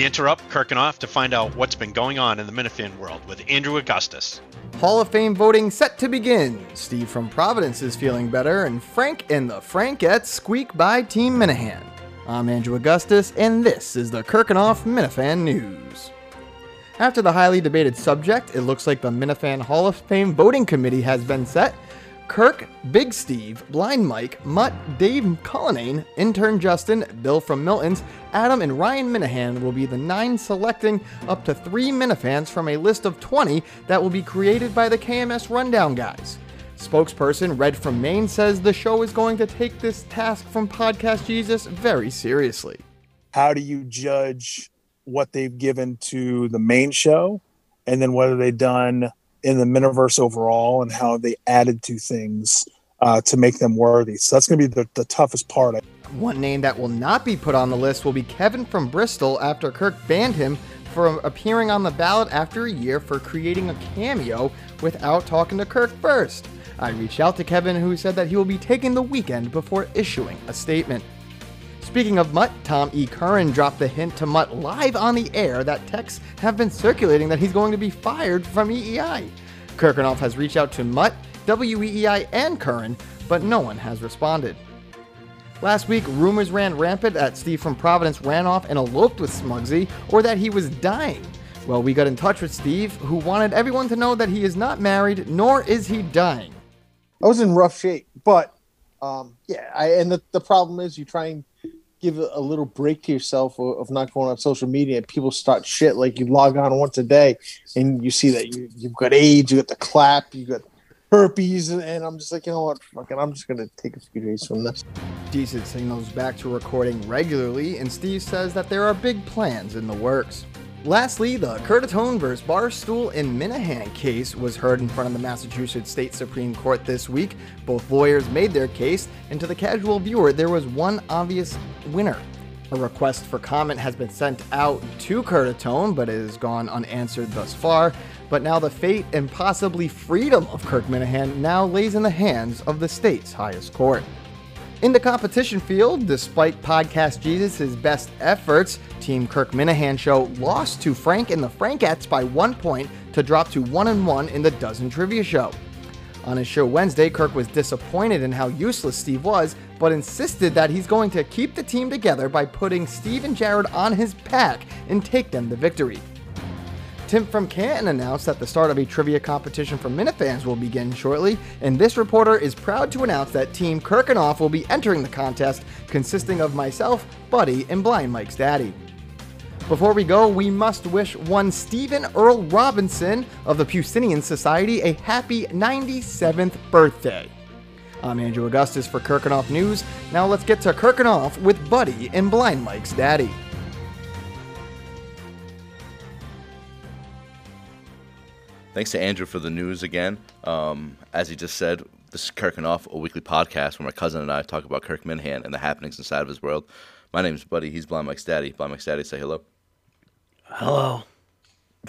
We interrupt Kirkenoff to find out what's been going on in the Minifan world with Andrew Augustus. Hall of Fame voting set to begin. Steve from Providence is feeling better, and Frank and the Frankettes squeak by Team Minihane. I'm Andrew Augustus, and this is the Kirkenoff Minifan News. After the highly debated subject, it looks like the Minifan Hall of Fame voting committee has been set. Kirk, Big Steve, Blind Mike, Mutt, Dave Cullinane, Intern Justin, Bill from Milton's, Adam, and Ryan Minihane will be the nine selecting up to three Minifans from a list of 20 that will be created by the KMS Rundown guys. Spokesperson Red from Maine says the show is going to take this task from Podcast Jesus very seriously. How do you judge what they've given to the main show and then what have they done in the miniverse overall and how they added to things uh, to make them worthy. So that's going to be the, the toughest part. One name that will not be put on the list will be Kevin from Bristol after Kirk banned him from appearing on the ballot after a year for creating a cameo without talking to Kirk first. I reached out to Kevin, who said that he will be taking the weekend before issuing a statement. Speaking of Mutt, Tom E. Curran dropped the hint to Mutt live on the air that texts have been circulating that he's going to be fired from EEI. Kirkenoff has reached out to Mutt, WEEI, and Curran, but no one has responded. Last week, rumors ran rampant that Steve from Providence ran off and eloped with Smugsy, or that he was dying. Well, we got in touch with Steve, who wanted everyone to know that he is not married, nor is he dying. I was in rough shape, but um, yeah, I, and the, the problem is you try and give a, little break to yourself of, not going on social media and people start shit like you log on once a day and you see that you, you've got AIDS, you got the clap, you got herpes, and, and I'm just like, you know what, fucking, I'm just gonna take a few days from this. Decent signals back to recording regularly, and Steve says that there are big plans in the works. Lastly, the Curtatone vs. Barstool and Minihane case was heard in front of the Massachusetts State Supreme Court this week. Both lawyers made their case, and to the casual viewer, there was one obvious winner. A request for comment has been sent out to Curtatone, but it has gone unanswered thus far. But now the fate and possibly freedom of Kirk Minihane now lays in the hands of the state's highest court. In the competition field, despite Podcast Jesus' best efforts, Team Kirk Minihane show lost to Frank and the Frankettes by one point to drop to 1 and 1 in the Dozen Trivia Show. On his show Wednesday, Kirk was disappointed in how useless Steve was, but insisted that he's going to keep the team together by putting Steve and Jared on his pack and take them the victory. Tim from Canton announced that the start of a trivia competition for Minifans will begin shortly, and this reporter is proud to announce that Team Kirkenoff will be entering the contest, consisting of myself, Buddy, and Blind Mike's daddy. Before we go, we must wish one Stephen Earl Robinson of the Pucinian Society a happy 97th birthday. I'm Andrew Augustus for Kirkenoff News. Now let's get to Kirkenoff with Buddy and Blind Mike's daddy. Thanks to Andrew for the news again. Um, as he just said, this is Kirk and Off, a weekly podcast where my cousin and I talk about Kirk Minihane and the happenings inside of his world. My name's Buddy. He's Blind Mike's daddy. Blind Mike's daddy, say hello. Hello.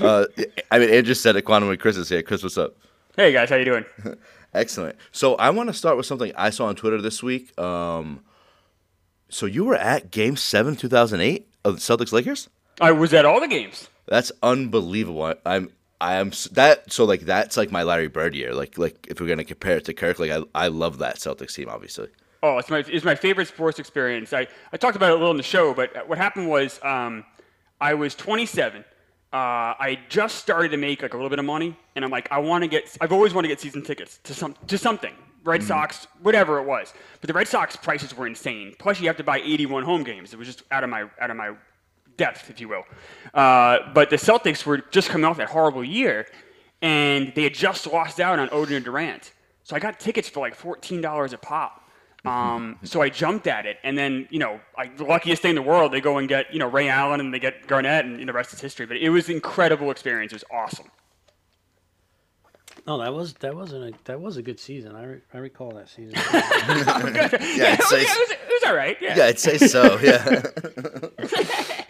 uh, I mean, Andrew said it. Quantum and Chris is here. Chris, what's up? Hey guys, how you doing? Excellent. So I want to start with something I saw on Twitter this week. Um, so you were at Game Seven, two thousand eight of the Celtics Lakers. I was at all the games. That's unbelievable. I'm I am that so like that's like my Larry Bird year. Like like if we're gonna compare it to Kirk, like I I love that Celtics team, obviously. Oh, it's my it's my favorite sports experience. I, I talked about it a little in the show, but what happened was um, I was 27. Uh, I just started to make like a little bit of money, and I'm like, I want to get. I've always wanted to get season tickets to some to something. Red mm-hmm. Sox, whatever it was. But the Red Sox prices were insane. Plus, you have to buy 81 home games. It was just out of my out of my depth, if you will. Uh, but the Celtics were just coming off that horrible year, and they had just lost out on Oden and Durant. So I got tickets for like $14 a pop. Um, so I jumped at it, and then you know, like the luckiest thing in the world, they go and get you know Ray Allen and they get Garnett, and you know, the rest is history. But it was an incredible experience. It was awesome. No, that was that wasn't a that was a good season. I, re, I recall that season. yeah, it, was, it, was, it was all right. Yeah, yeah I'd say so. Yeah.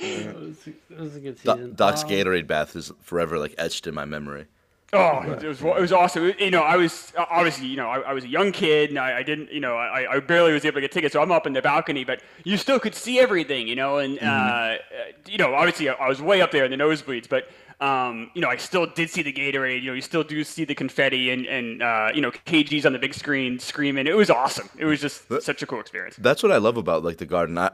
it, was, it was a good season. Doc's um, Gatorade bath is forever like etched in my memory. Oh, it was it was awesome. You know, I was obviously you know I, I was a young kid and I, I didn't you know I, I barely was able to get tickets, so I'm up in the balcony, but you still could see everything, you know, and uh, you know obviously I was way up there in the nosebleeds, but um, you know I still did see the Gatorade. You know, you still do see the confetti and and uh, you know KG's on the big screen screaming. It was awesome. It was just such a cool experience. That's what I love about like the garden. I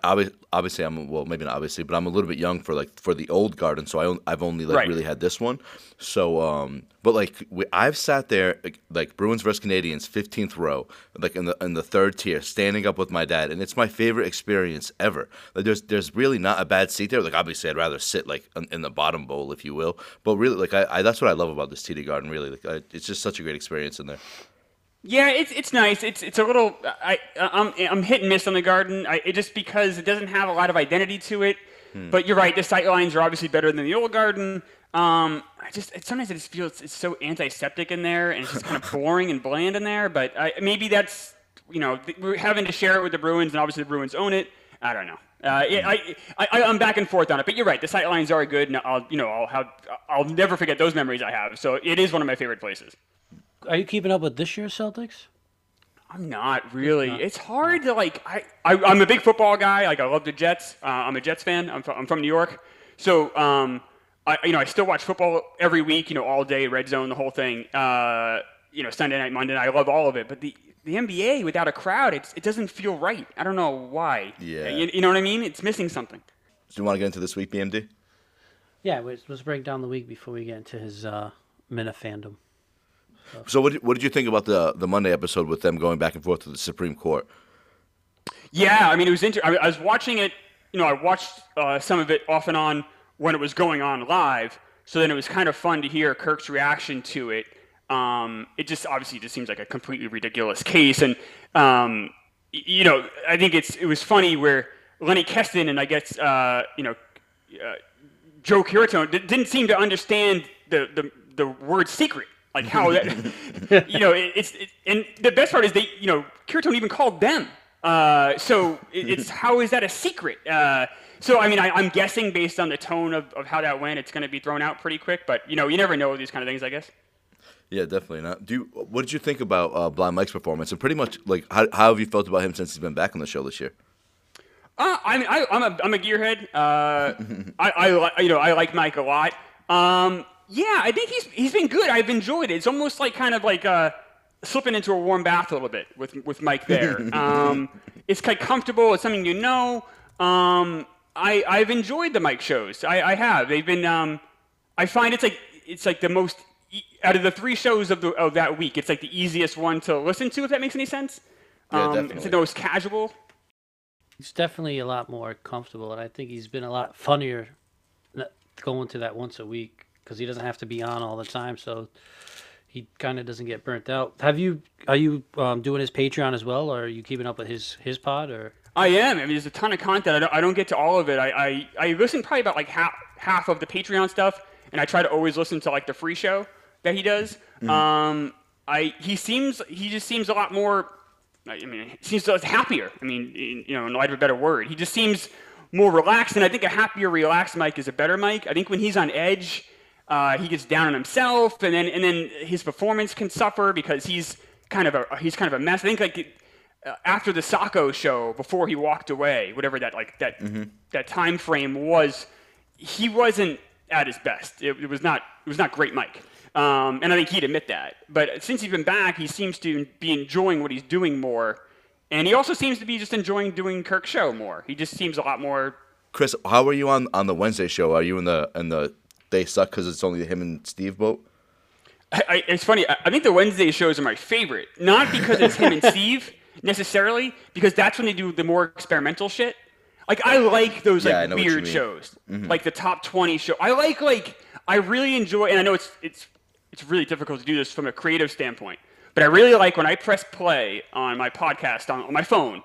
obviously I'm well maybe not obviously, but I'm a little bit young for like for the old garden, so I I've only like Right. really had this one. So um, but like we, I've sat there like, like Bruins versus Canadiens, 15th row, like in the in the third tier, standing up with my dad, and it's my favorite experience ever. Like there's there's really not a bad seat there. Like obviously I'd rather sit like in, in the bottom bowl, if you will. But really, like I, I that's what I love about this TD Garden. Really, like I, it's just such a great experience in there. Yeah, it's it's nice. It's it's a little I I'm I'm hit and miss on the garden. I, it just because it doesn't have a lot of identity to it. But you're right. The sight lines are obviously better than the old garden. Um, I just it, sometimes I just feel it's so antiseptic in there, and it's just kind of boring and bland in there. But I, maybe that's you know th- we're having to share it with the Bruins, and obviously the Bruins own it. I don't know. Uh, it, I, I I'm back and forth on it, but you're right. The sight lines are good, and I'll you know I'll have I'll never forget those memories I have. So it is one of my favorite places. Are you keeping up with this year's Celtics? I'm not really. It's hard to like. I, I I'm a big football guy. Like I love the Jets. Uh, I'm a Jets fan. I'm from, I'm from New York, so um, I you know I still watch football every week. You know all day, red zone, the whole thing. Uh, you know Sunday night, Monday night. I love all of it. But the the NBA without a crowd, it's, it doesn't feel right. I don't know why. Yeah. You, you know what I mean? It's missing something. Do you want to get into this week, BMD? Yeah, let's, let's break down the week before we get into his uh, Mina fandom. So what did, what did you think about the the Monday episode with them going back and forth to the Supreme Court? Yeah, I mean, it was inter- I, I was watching it. You know, I watched uh, some of it off and on when it was going on live. So then it was kind of fun to hear Kirk's reaction to it. Um, it just obviously just seems like a completely ridiculous case, and um, you know, I think it's it was funny where Lenny Kesten and I guess uh, you know uh, Joe Curtatone di- didn't seem to understand the, the, the word secret. Like how that, you know, it, it's, it, and the best part is they, you know, Curtatone even called them. Uh, so it, it's, how is that a secret? So, I mean, I, I'm guessing based on the tone of, of how that went, it's going to be thrown out pretty quick, but, you know, you never know these kind of things, I guess. Yeah, definitely not. Do you, what did you think about uh, Blind Mike's performance? And pretty much, like, how, how have you felt about him since he's been back on the show this year? Uh, I mean, I, I'm a I'm a gearhead. Uh, I, I you know I like Mike a lot. Um, yeah, I think he's he's been good. I've enjoyed it. It's almost like kind of like uh, slipping into a warm bath a little bit with with Mike there. Um, it's kind of comfortable. It's something you know. Um, I I've enjoyed the Mike shows. I, I have. They've been. Um, I find it's like it's like the most e- out of the three shows of the of that week. It's like the easiest one to listen to. If that makes any sense. Yeah, um, It's the most casual. He's definitely a lot more comfortable, and I think he's been a lot funnier going to that once a week because he doesn't have to be on all the time, so he kind of doesn't get burnt out. Have you? Are you um, doing his Patreon as well, or are you keeping up with his his pod? Or I am. I mean, there's a ton of content. I don't, I don't get to all of it. I, I, I listen probably about like half, half of the Patreon stuff, and I try to always listen to like the free show that he does. Um, I he seems he just seems a lot more. I mean, he seems happier. I mean, in- you know, in light of a better word, he just seems more relaxed. And I think a happier, relaxed Mike is a better Mike. I think when he's on edge, uh, he gets down on himself, and then and then his performance can suffer because he's kind of a he's kind of a mess. I think like after the Saco show, before he walked away, whatever that like that that time frame was, he wasn't at his best. It, it was not it was not great, Mike. Um, and I think he'd admit that. But since he's been back, he seems to be enjoying what he's doing more, and he also seems to be just enjoying doing Kirk's show more. He just seems a lot more. Chris, how are you on, on the Wednesday show? Are you in the in the they suck because it's only him and Steve boat? I, I, it's funny. I, I think the Wednesday shows are my favorite, not because it's him and Steve necessarily, because that's when they do the more experimental shit. Like I like those Yeah, like know what you weird shows, like the top twenty show. I like like I really enjoy, and I know it's it's it's really difficult to do this from a creative standpoint, but I really like when I press play on my podcast on, on my phone.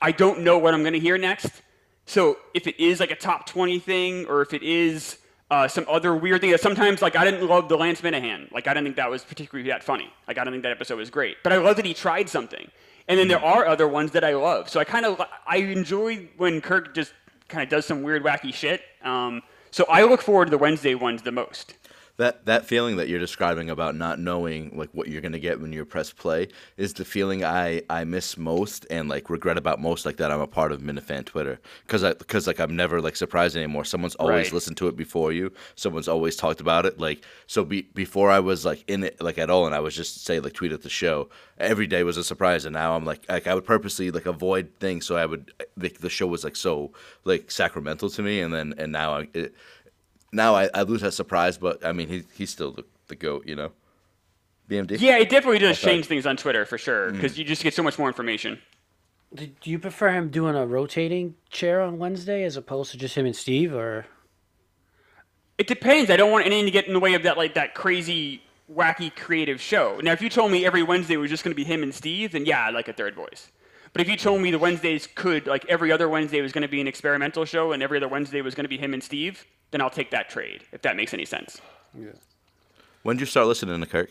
I don't know what I'm going to hear next. So if it is like a top 20 thing, or if it is uh, some other weird thing that sometimes like I didn't love the Lance Minihane. Like I didn't think that was particularly that funny. Like I don't think that episode was great. But I love that he tried something. And then there are other ones that I love. So I kind of I enjoy when Kirk just kind of does some weird wacky shit. Um, so I look forward to the Wednesday ones the most. That that feeling that you're describing about not knowing like what you're gonna get when you press play is the feeling I I miss most and like regret about most. Like that I'm a part of Minifan Twitter because I because like I'm never like surprised anymore. Someone's always Right. listened to it before you. Someone's always talked about it. Like so be, before I was like in it like at all, and I was just say like tweet at the show. Every day was a surprise, and now I'm like like I would purposely like avoid things so I would like the show was like so like sacramental to me, and then and now I. It, now I, I lose that surprise, but I mean he he's still the, the goat, you know. BMD. Yeah, it definitely does change things on Twitter for sure Mm. because you just get so much more information. Do do you prefer him doing a rotating chair on Wednesday as opposed to just him and Steve, or It depends. I don't want anything to get in the way of that like that crazy, wacky, creative show. Now, if you told me every Wednesday was just going to be him and Steve, then yeah, I'd like a third voice. But if you told me the Wednesdays could like every other Wednesday was going to be an experimental show and every other Wednesday was going to be him and Steve, then I'll take that trade if that makes any sense. Yeah. When did you start listening to Kirk?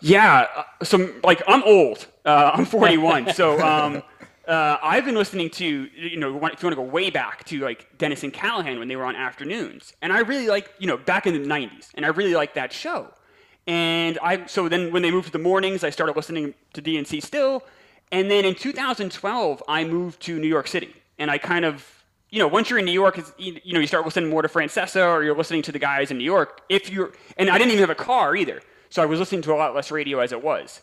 Yeah, uh, so like I'm old. Uh, I'm 41, so um, uh, I've been listening to you know if you want to go way back to like Dennis and Callahan when they were on afternoons, and I really like you know back in the 90s, and I really liked that show. And I so then when they moved to the mornings, I started listening to DNC still, and then in 2012 I moved to New York City, and I kind of you know, once you're in New York, you know, you start listening more to Francesa or you're listening to the guys in New York. If you're, and I didn't even have a car either, so I was listening to a lot less radio as it was.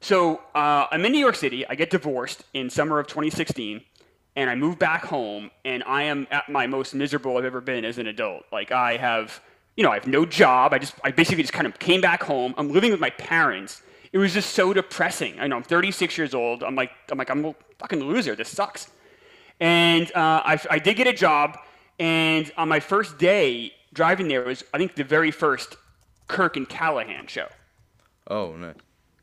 So uh, I'm in New York City. I get divorced in summer of 2016, and I move back home, and I am at my most miserable I've ever been as an adult. Like I have, you know, I have no job. I just, I basically just kind of came back home. I'm living with my parents. It was just so depressing. I know I'm 36 years old. I'm like, I'm like, I'm a fucking loser. This sucks. And uh, I, I did get a job, and on my first day driving there was, I think, the very first Kirk and Callahan show. Oh, no.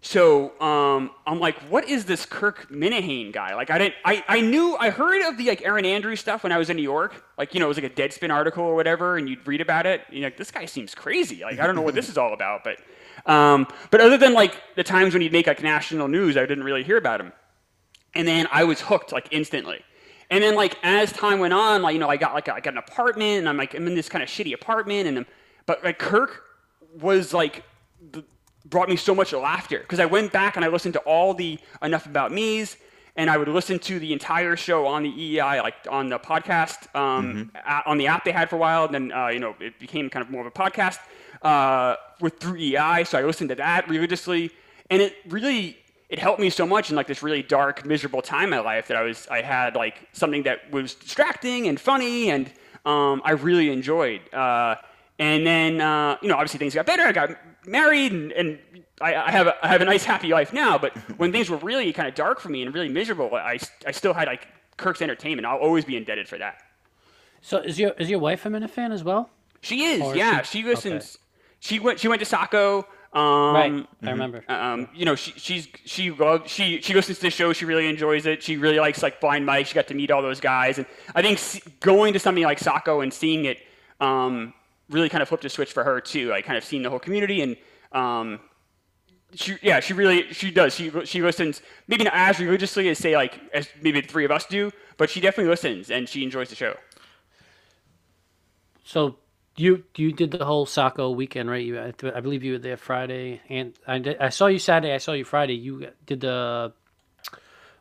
So um, I'm like, what is this Kirk Minihane guy? Like, I didn't, I, I knew, I heard of the like Erin Andrews stuff when I was in New York. Like, you know, it was like a Deadspin article or whatever, and you'd read about it. And you're like, this guy seems crazy. Like, I don't know what this is all about. But, um, but other than like the times when he'd make like national news, I didn't really hear about him. And then I was hooked like instantly. And then like as time went on, like you know, I got like a, I got an apartment, and I'm like I'm in this kind of shitty apartment, and I'm, but like Kirk was like the, brought me so much laughter because I went back and I listened to all the Enough About Me's, and I would listen to the entire show on the EEI, like on the podcast, um, a- on the app they had for a while. And then uh, you know it became kind of more of a podcast uh, with through EEI, so I listened to that religiously, and it really it helped me so much in like this really dark, miserable time in my life that I was I had like something that was distracting and funny, and um, I really enjoyed. Uh, and then uh, you know obviously things got better. I got married, and, and I, I have a, I have a nice happy life now. But when things were really kind of dark for me and really miserable, I I still had like Kirk's entertainment. I'll always be indebted for that. so is your is your wife a Minifan as well? She is, Or yeah. she- She, listens. She went. She went to Saco. Um, right, I remember. Um, you know, she she's she loves she she listens to the show. She really enjoys it. She really likes like Blind Mike. She got to meet all those guys, and I think going to something like Saco and seeing it um, really kind of flipped a switch for her too. I kind of seen the whole community, and um, she yeah she really she does. She she listens maybe not as religiously as say like as maybe the three of us do, but she definitely listens and she enjoys the show. So you you did the whole Saco weekend, right? You I, believe you were there Friday, and I did, I saw you Saturday. I saw you Friday. You did the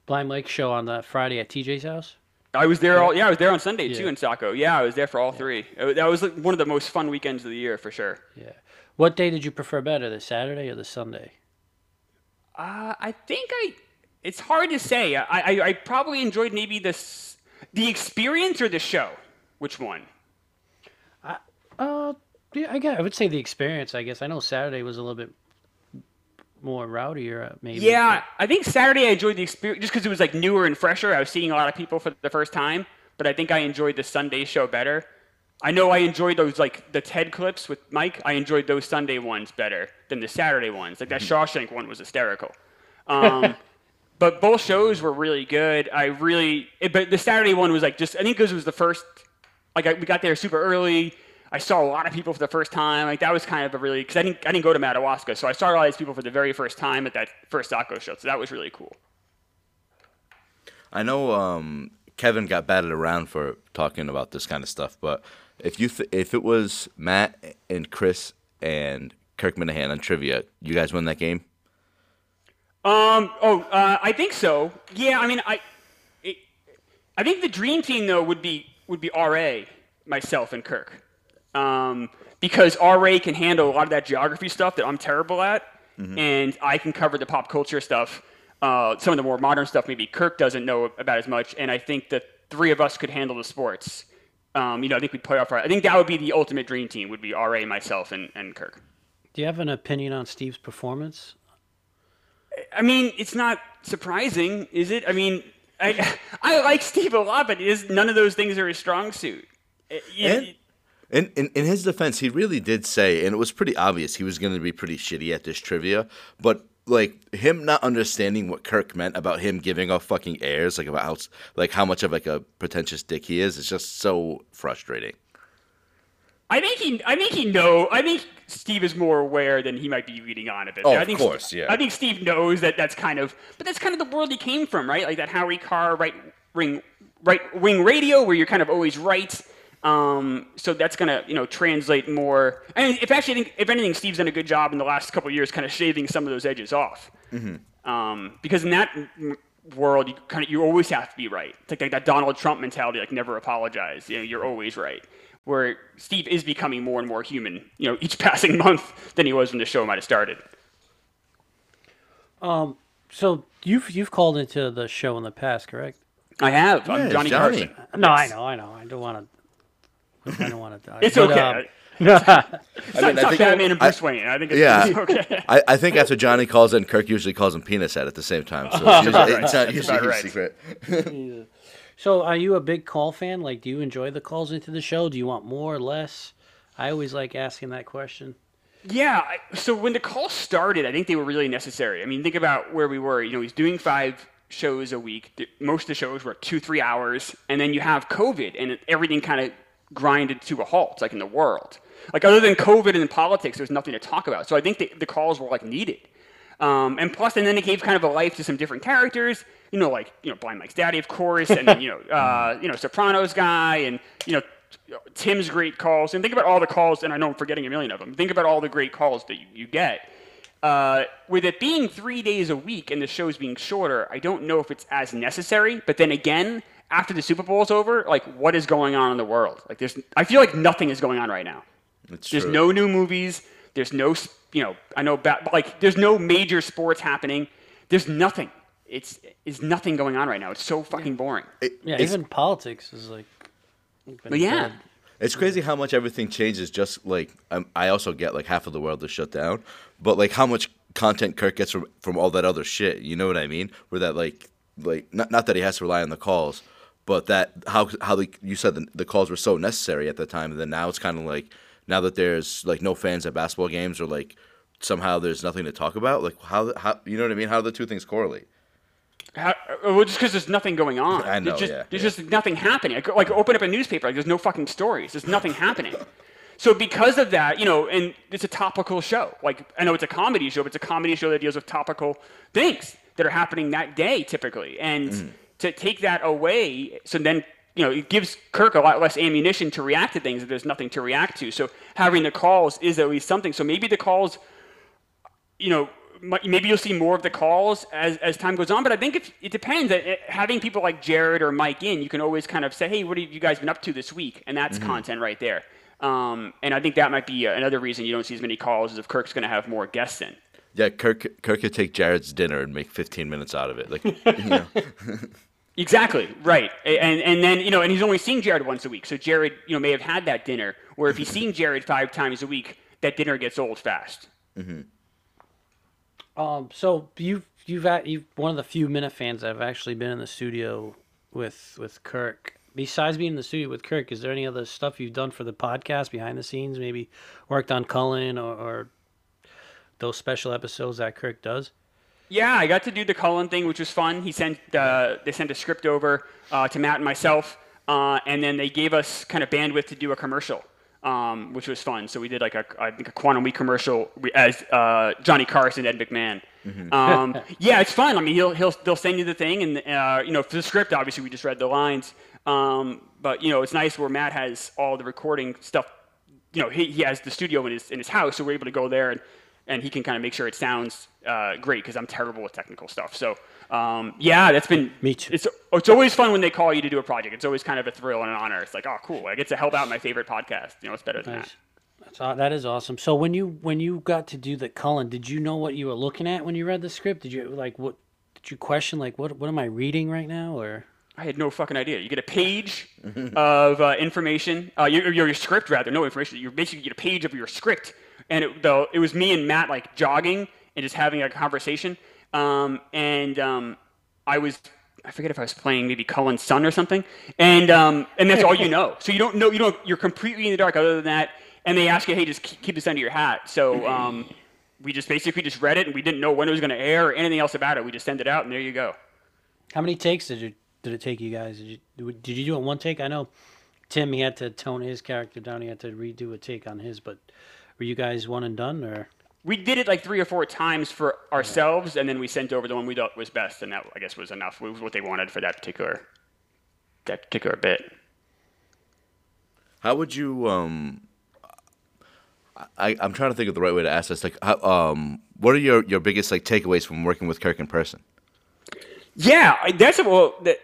Blind Mike show on the Friday at TJ's house. I was there all yeah I was there on Sunday too in Saco. Yeah, I was there for all three. Uh, That was like, one of the most fun weekends of the year for sure. Yeah. What day did you prefer better, the Saturday or the Sunday? Uh, I think I. It's hard to say. I, I, I probably enjoyed maybe this the experience or the show. Which one? Uh, yeah, I guess I would say the experience. I guess I know Saturday was a little bit more rowdier, uh, maybe. Yeah, I think Saturday I enjoyed the experience just because it was like newer and fresher. I was seeing a lot of people for the first time, but I think I enjoyed the Sunday show better. I know I enjoyed those like the TED clips with Mike. I enjoyed those Sunday ones better than the Saturday ones. Like that Shawshank one was hysterical. Um, but both shows were really good. I really, it, but the Saturday one was like just I think because it was the first. Like I, we got there super early. I saw a lot of people for the first time. Like that was kind of a really because I didn't I didn't go to Madawaska, so I saw a lot of these people for the very first time at that first Saco show. So that was really cool. I know um, Kevin got batted around for talking about this kind of stuff, but if you th- if it was Matt and Chris and Kirk Minihane on trivia. You guys win that game? Um. Oh, uh, I think so. Yeah. I mean, I, it, I think the dream team though would be would be Ra, myself, and Kirk, um, because Ra can handle a lot of that geography stuff that I'm terrible at, and I can cover the pop culture stuff. Uh, some of the more modern stuff maybe Kirk doesn't know about as much, and I think the three of us could handle the sports. Um, you know, I think we'd play off. I think that would be the ultimate dream team. Would be Ra, myself, and, and Kirk. Do you have an opinion on Steve's performance? I mean, it's not surprising, is it? I mean, I I like Steve a lot, but is none of those things are his strong suit. Uh, you- And- In, in in his defense, he really did say, and it was pretty obvious he was going to be pretty shitty at this trivia. But like him not understanding what Kirk meant about him giving off fucking airs, like about how like how much of like a pretentious dick he is, is just so frustrating. I think he I think he know I think Steve is more aware than he might be reading on a bit. Oh, I of think course, yeah. I think Steve knows that that's kind of but that's kind of the world he came from, right? Like that Howie Carr right ring right wing radio where you're kind of always right. Um, so that's gonna you know translate more. I mean, if actually if anything, Steve's done a good job in the last couple of years, kind of shaving some of those edges off. Um, because in that world, you kind of you always have to be right. It's like, like that Donald Trump mentality, like never apologize. You know, you're always right. Where Steve is becoming more and more human, you know, each passing month than he was when the show might have started. Um, so you've you've called into the show in the past, correct? I have. Yeah, I'm Johnny, Johnny. Carson. No, I know, I know. I don't want to. I don't want to. It's but, okay. um, it's not, I mean, it's I think- Batman and I- Bruce Wayne. I think it's, Yeah. it's okay. I, I think after Johnny calls in, Kirk usually calls him penis head at the same time. So it's, usually, it's not That's usually about right. secret. so, are you a big call fan? Like, do you enjoy the calls into the show? Do you want more or less? I always like asking that question. Yeah. I- So when the call started, I think they were really necessary. I mean, think about where we were. You know, he's doing five shows a week. Most of the shows were two, three hours, and then you have COVID, and everything kind of grinded to a halt, like in the world. Like other than COVID and politics, there's nothing to talk about. So I think the, the calls were like needed. Um, and plus, and then it gave kind of a life to some different characters. You know, like you know, Blind Mike's daddy, of course, and you know, uh, you know, Sopranos guy, and you know, Tim's great calls. And think about all the calls, and I know I'm forgetting a million of them. Think about all the great calls that you, you get. Uh, with it being three days a week and the shows being shorter, I don't know if it's as necessary. But then again, after the Super Bowl is over, like what is going on in the world? Like there's, I feel like nothing is going on right now. It's There's true. no new movies. There's no, you know, I know, ba- but like, there's no major sports happening. There's nothing. It's, is nothing going on right now. It's so fucking boring. Yeah, It's- even politics is like. But yeah. dead. It's crazy how much everything changes. Just like um, I also get like half of the world is shut down, but like how much content Kirk gets from from all that other shit. You know what I mean? Where that like like not not that he has to rely on the calls, but that how how the, you said the, the calls were so necessary at the time, and then now it's kind of like now that there's like no fans at basketball games or like somehow there's nothing to talk about. Like how how you know what I mean? How do the two things correlate? How, uh, well, just because there's nothing going on. I know, There's just, yeah, there's yeah. just nothing happening. Like, like open up a newspaper, like there's no fucking stories. There's nothing happening. So because of that, you know, and it's a topical show. Like I know it's a comedy show, but it's a comedy show that deals with topical things that are happening that day typically. And Mm. To take that away, so then you know, it gives Kirk a lot less ammunition to react to things if there's nothing to react to. So having the calls is at least something. So maybe the calls you know, maybe you'll see more of the calls as, as time goes on. But I think it, it depends. Having people like Jared or Mike in, you can always kind of say, hey, what have you guys been up to this week? And that's content right there. Um, and I think that might be uh, another reason you don't see as many calls is if Kirk's going to have more guests in. Yeah, Kirk Kirk could take Jared's dinner and make 15 minutes out of it. Like you know. Exactly right, and and then you know, and he's only seeing Jared once a week, so Jared you know may have had that dinner. Where if he's seeing Jared five times a week, that dinner gets old fast. Um, so you've you've at you've one of the few Minifans that have actually been in the studio with with Kirk. Besides being in the studio with Kirk, is there any other stuff you've done for the podcast behind the scenes? Maybe worked on Cullen or, or those special episodes that Kirk does. Yeah, I got to do the Cullen thing, which was fun. He sent uh, they sent a script over uh, to Matt and myself, uh, and then they gave us kind of bandwidth to do a commercial, um, which was fun. So we did like a I think a Quantum Week commercial as uh, Johnny Carson, and Ed McMahon. Um, yeah, it's fun. I mean, he'll he'll they'll send you the thing, and uh, you know for the script, obviously we just read the lines, um, but you know it's nice where Matt has all the recording stuff you know, he, he has the studio in his in his house, so we're able to go there and and he can kind of make sure it sounds uh, great because I'm terrible with technical stuff. So um, yeah, that's been Me too. It's it's always fun when they call you to do a project. It's always kind of a thrill and an honor. It's like, oh, cool, I get to help out my favorite podcast. You know, it's better than Nice. that. That's that is awesome. So when you when you got to do the Cullen, did you know what you were looking at when you read the script? Did you like what? Did you question like what what am I reading right now or? I had no fucking idea. You get a page of uh, information, uh, your, your, your script rather, no information. You basically get a page of your script, and it, the, it was me and Matt like jogging and just having a conversation. Um, and um, I was, I forget if I was playing maybe Cullen's son or something, and um, and that's all you know. So you don't know, you don't, you're completely in the dark. Other than that, and they ask you, hey, just keep, this under your hat. So. Um, we just basically just read it and we didn't know when it was going to air or anything else about it. We just sent it out and there you go. How many takes did you did it take you guys? Did you did you do it in one take? I know Tim he had to tone his character down. He had to redo a take on his. But were you guys one and done or? we did it like three or four times for ourselves, and then we sent over the one we thought was best, and that I guess was enough. Was what they wanted for that particular that particular bit. How would you um I, I'm trying to think of the right way to ask this. Like, how, um, what are your, your biggest like takeaways from working with Kirk in person? Yeah, that's a, well. That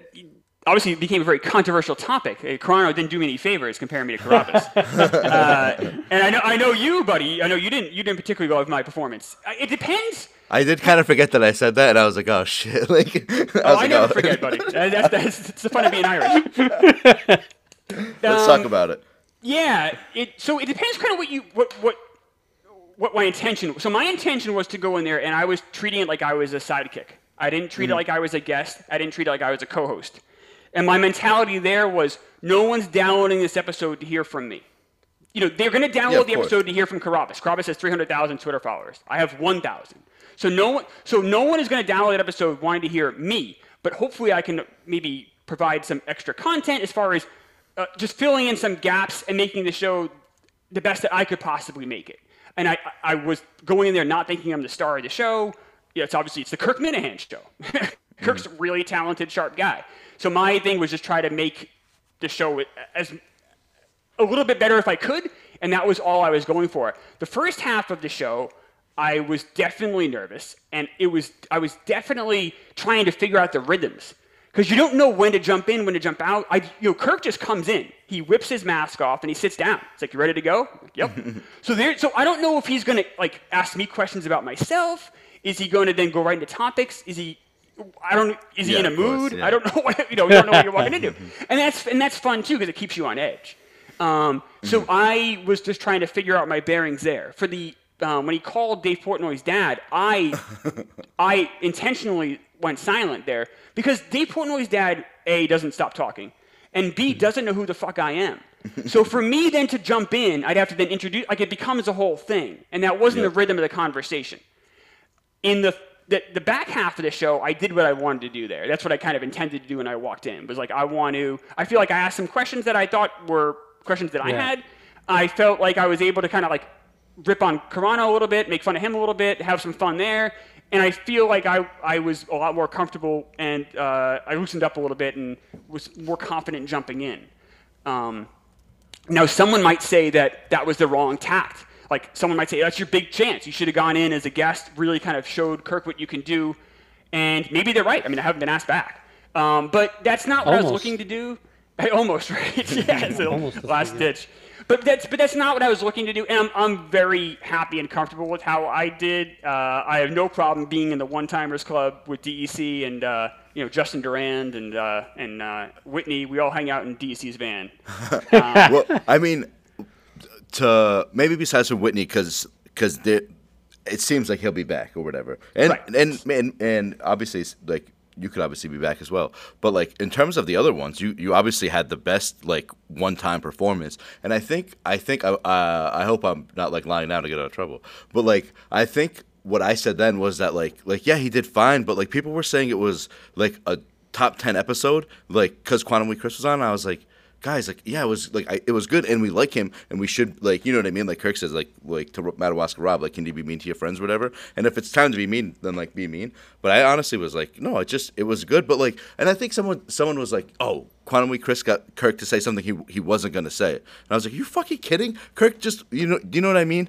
obviously it became a very controversial topic. Uh, Carano didn't do me any favors comparing me to Carrabis. uh, and I know I know you, buddy. I know you didn't you didn't particularly love my performance. It depends. I did kind of forget that I said that, and I was like, oh shit! Like, I Oh, I like, never oh. forget, buddy. That's, that's, it's the fun of being Irish. Let's talk about it. Yeah, it so it depends kind of what you what what what my intention. So my intention was to go in there and I was treating it like I was a sidekick. I didn't treat it like I was a guest. I didn't treat it like I was a co-host. And my mentality there was no one's downloading this episode to hear from me. You know, they're going to download of the course. episode to hear from Carrabis. Carrabis has 300,000 Twitter followers. I have 1,000. So no one, so no one is going to download that episode wanting to hear me. But hopefully, I can maybe provide some extra content as far as uh, just filling in some gaps and making the show the best that I could possibly make it. And I, I was going in there not thinking I'm the star of the show. Yeah, it's obviously it's the Kirk Minihane show. Kirk's a really talented, sharp guy. So my thing was just try to make the show as a little bit better if I could, and that was all I was going for. The first half of the show, I was definitely nervous, and it was I was definitely trying to figure out the rhythms because you don't know when to jump in, when to jump out. I, you know, Kirk just comes in, he whips his mask off, and he sits down. It's like, "You ready to go?" Like, yep. so there, so I don't know if he's gonna like ask me questions about myself. Is he going to then go right into topics? Is he? I don't. Is he Yeah, in a of course, mood? yeah. I don't know. What, you know, you don't know what you're walking into, and that's and that's fun too because it keeps you on edge. Um, so I was just trying to figure out my bearings there. For the um, when he called Dave Portnoy's dad, I I intentionally went silent there because Dave Portnoy's dad a doesn't stop talking, and b doesn't know who the fuck I am. so for me then to jump in, I'd have to then introduce like it becomes a whole thing, and that wasn't the rhythm of the conversation in the, the the back half of the show, I did what I wanted to do there. That's what I kind of intended to do when I walked in. Was like I want to. I feel like I asked some questions that I thought were questions that I had. I felt like I was able to kind of like rip on Carano a little bit, make fun of him a little bit, have some fun there. And I feel like I, I was a lot more comfortable and uh, I loosened up a little bit and was more confident jumping in. Um, now, someone might say that that was the wrong tact. Like, someone might say, that's your big chance. You should have gone in as a guest, really kind of showed Kirk what you can do. And maybe they're right. I mean, I haven't been asked back. Um, but that's not what I was looking to do. I almost, right? yeah, it's a Almost last same, ditch. But that's, but that's not what I was looking to do. And I'm, I'm very happy and comfortable with how I did. Uh, I have no problem being in the One Timers Club with DEC and, uh, you know, Justin Durand and, uh, and uh, Whitney. We all hang out in DEC's van. well, I mean, to maybe besides from Whitney, because because it seems like he'll be back or whatever, and Right. and and and obviously like you could obviously be back as well. But like in terms of the other ones, you you obviously had the best like one time performance, and I think I think uh, I hope I'm not like lying down to get out of trouble, but like I think what I said then was that like like yeah he did fine, but like people were saying it was like a top ten episode, like because Quantum Week Chris was on. I was like guys, like, yeah, it was like I, it was good, and we like him, and we should like, you know what I mean? Like Kirk says, like, like to Madawaska Rob, like, can you be mean to your friends, whatever? And if it's time to be mean, then like be mean. But I honestly was like, no, it just it was good. But like, and I think someone someone was like, oh, Quantum Week Chris got Kirk to say something he he wasn't gonna say, and I was like, you fucking kidding? Kirk just you know you know what I mean?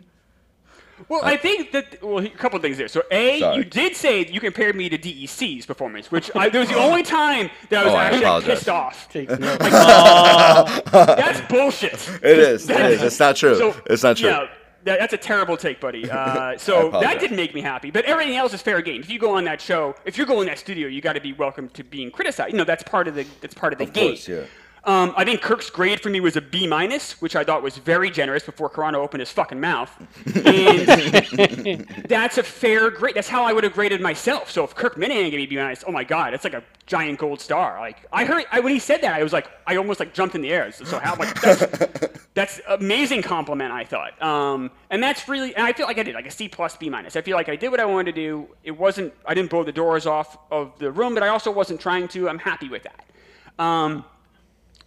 Well, I think that well, a couple of things there. So, a, Sorry. you did say you compared me to DEC's performance, which I, that was the only time that I was Oh, actually apologize. pissed off. Take note. That's bullshit. It is. It is. It's not true. So, it's not true. Yeah, that, that's a terrible take, buddy. Uh, so that didn't make me happy. But everything else is fair game. If you go on that show, if you're going in that studio, you got to be welcome to being criticized. You know, that's part of the that's part of the Of game. course, yeah. Um, I think Kirk's grade for me was a B minus, which I thought was very generous before Carano opened his fucking mouth. And that's a fair grade. That's how I would have graded myself. So if Kirk Minihane gave me B minus, oh my god, that's like a giant gold star. Like I heard I, when he said that, I was like, I almost like jumped in the air. So, so how like that's, that's amazing compliment. I thought, um, and that's really, and I feel like I did like a C plus B minus. I feel like I did what I wanted to do. It wasn't, I didn't blow the doors off of the room, but I also wasn't trying to. I'm happy with that. Um,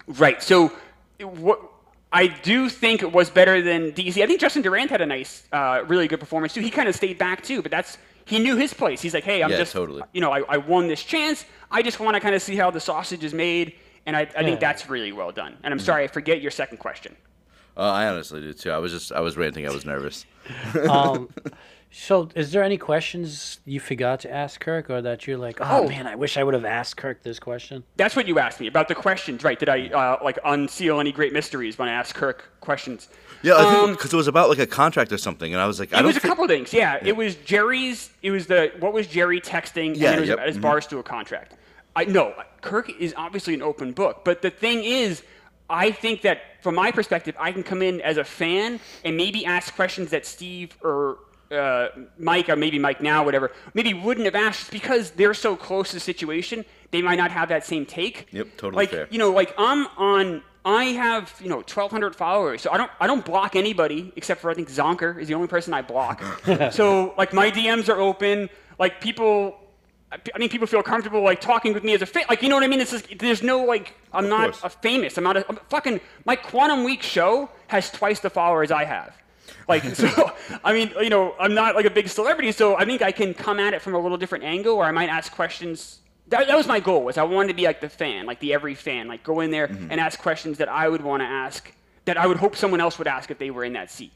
Right. So, what I do think it was better than DC. I think Justin Durant had a nice, uh, really good performance too. He kind of stayed back too, but that's he knew his place. He's like, hey, I'm Yeah, just, totally. you know, I, I won this chance. I just want to kind of see how the sausage is made, and I, I think that's really well done. And I'm sorry, I forget your second question. Uh, I honestly do too. I was just I was ranting. I was nervous. Um, so, is there any questions you forgot to ask Kirk, or that you're like, oh, Oh. man, I wish I would have asked Kirk this question? That's what you asked me about the questions, right? Did I uh, like unseal any great mysteries when I asked Kirk questions? Yeah, I Um, because it was about like a contract or something, and I was like, I It don't. was a thi- couple things. Yeah, it was Jerry's. It was the what was Jerry texting? and Yeah, then it was yep, about his mhm. Barstool contract. I no, Kirk is obviously an open book, but the thing is, I think that from my perspective, I can come in as a fan and maybe ask questions that Steve or uh, Mike or maybe Mike now, whatever, maybe wouldn't have asked because they're so close to the situation. They might not have that same take. Yep, totally like, fair. You know, like I'm on. I have you know 1,200 followers, so I don't I don't block anybody except for I think Zonker is the only person I block. so like my DMs are open. Like people, I mean, people feel comfortable like talking with me as a fan. Like you know what I mean? It's just, there's no like I'm not course. a famous. I'm not a I'm fucking. My Quantum Week show has twice the followers I have. Like so, I mean, you know, I'm not like a big celebrity, so I think I can come at it from a little different angle, or I might ask questions. That, that was my goal. Was I wanted to be like the fan, like the every fan, like go in there and ask questions that I would want to ask, that I would hope someone else would ask if they were in that seat.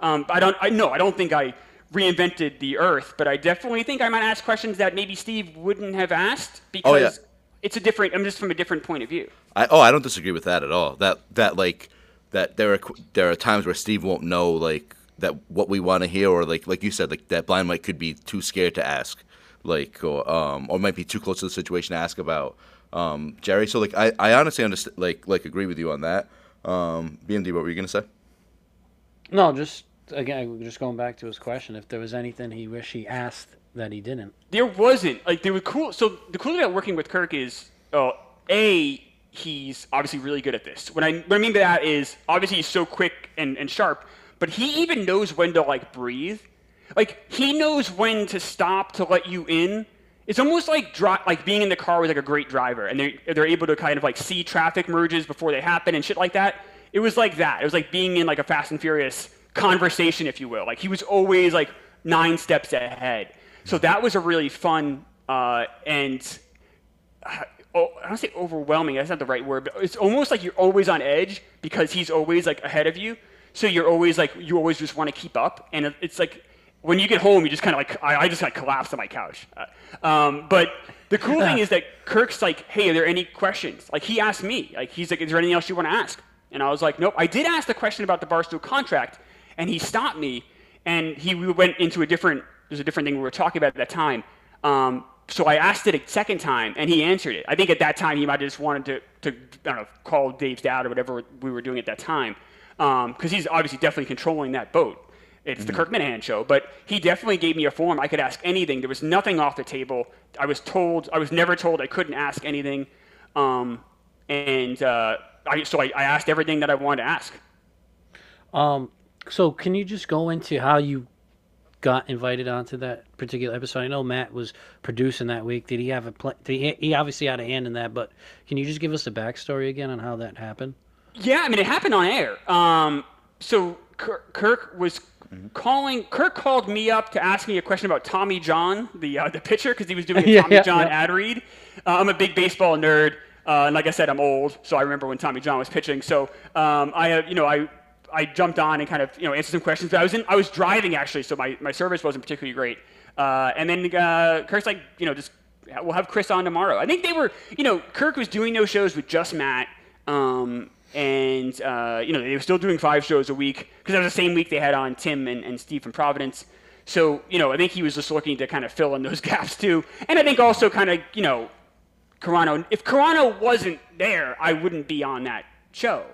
Um, I don't. I no. I don't think I reinvented the earth, but I definitely think I might ask questions that maybe Steve wouldn't have asked because Oh, yeah. it's a different. I'm just from a different point of view. I, oh, I don't disagree with that at all. That that like that there are there are times where Steve won't know like that what we want to hear, or like like you said, like that blind Mike could be too scared to ask, like or um or might be too close to the situation to ask about um Jerry. So like I, I honestly understand like like agree with you on that. Um, BMD, what were you gonna say? No, just again, just going back to his question, if there was anything he wish he asked that he didn't. There wasn't like there were cool. So the cool thing about working with Kirk is, uh, a he's obviously really good at this. What I what I mean by that is obviously he's so quick and, and sharp, but he even knows when to like breathe. Like he knows when to stop to let you in. It's almost like dri- like being in the car with like a great driver, and they they're able to kind of like see traffic merges before they happen and shit like that. It was like that. It was like being in like a Fast and Furious conversation, if you will. Like he was always like nine steps ahead. So that was a really fun uh, and uh, oh, I don't say overwhelming. That's not the right word, but it's almost like you're always on edge because he's always like ahead of you. So you're always like you always just want to keep up, and it's like when you get home, you just kind of like I, I just kind of collapsed on my couch. Uh, um, but the cool thing is that Kirk's like, "Hey, are there any questions?" Like he asked me, like he's like, "Is there anything else you want to ask?" And I was like, "Nope." I did ask the question about the Barstool contract, and he stopped me, and he we went into a different. There's a different thing we were talking about at that time. Um, so I asked it a second time, and he answered it. I think at that time he might have just wanted to, to I don't know, call Dave's dad or whatever we were doing at that time, because he's obviously definitely controlling that boat. It's the Kirk Minihane show, but he definitely gave me a form. I could ask anything. There was nothing off the table. I was told, I was never told I couldn't ask anything, um, and uh, I, so I, I asked everything that I wanted to ask. Um, so can you just go into how you got invited onto that particular episode? I know Matt was producing that week. Did he have a pl- did he, he obviously had a hand in that, but can you just give us the backstory again on how that happened? Yeah, I mean, it happened on air. Um, so Kirk, Kirk was calling. Kirk called me up to ask me a question about Tommy John, the uh, the pitcher, because he was doing a Yeah, Tommy yeah, John yeah. ad read. Uh, I'm a big baseball nerd, uh, and like I said, I'm old, so I remember when Tommy John was pitching. So um, I, uh, you know, I. I jumped on and kind of you know answered some questions, but I was in I was driving actually, so my, my service wasn't particularly great. Uh, and then uh, Kirk's like, you know, just we'll have Chris on tomorrow. I think they were, you know, Kirk was doing those shows with just Matt, um, and uh, you know they were still doing five shows a week because that was the same week they had on Tim and, and Steve from Providence. So you know, I think he was just looking to kind of fill in those gaps too, and I think also kind of you know, Carano. If Carano wasn't there, I wouldn't be on that show.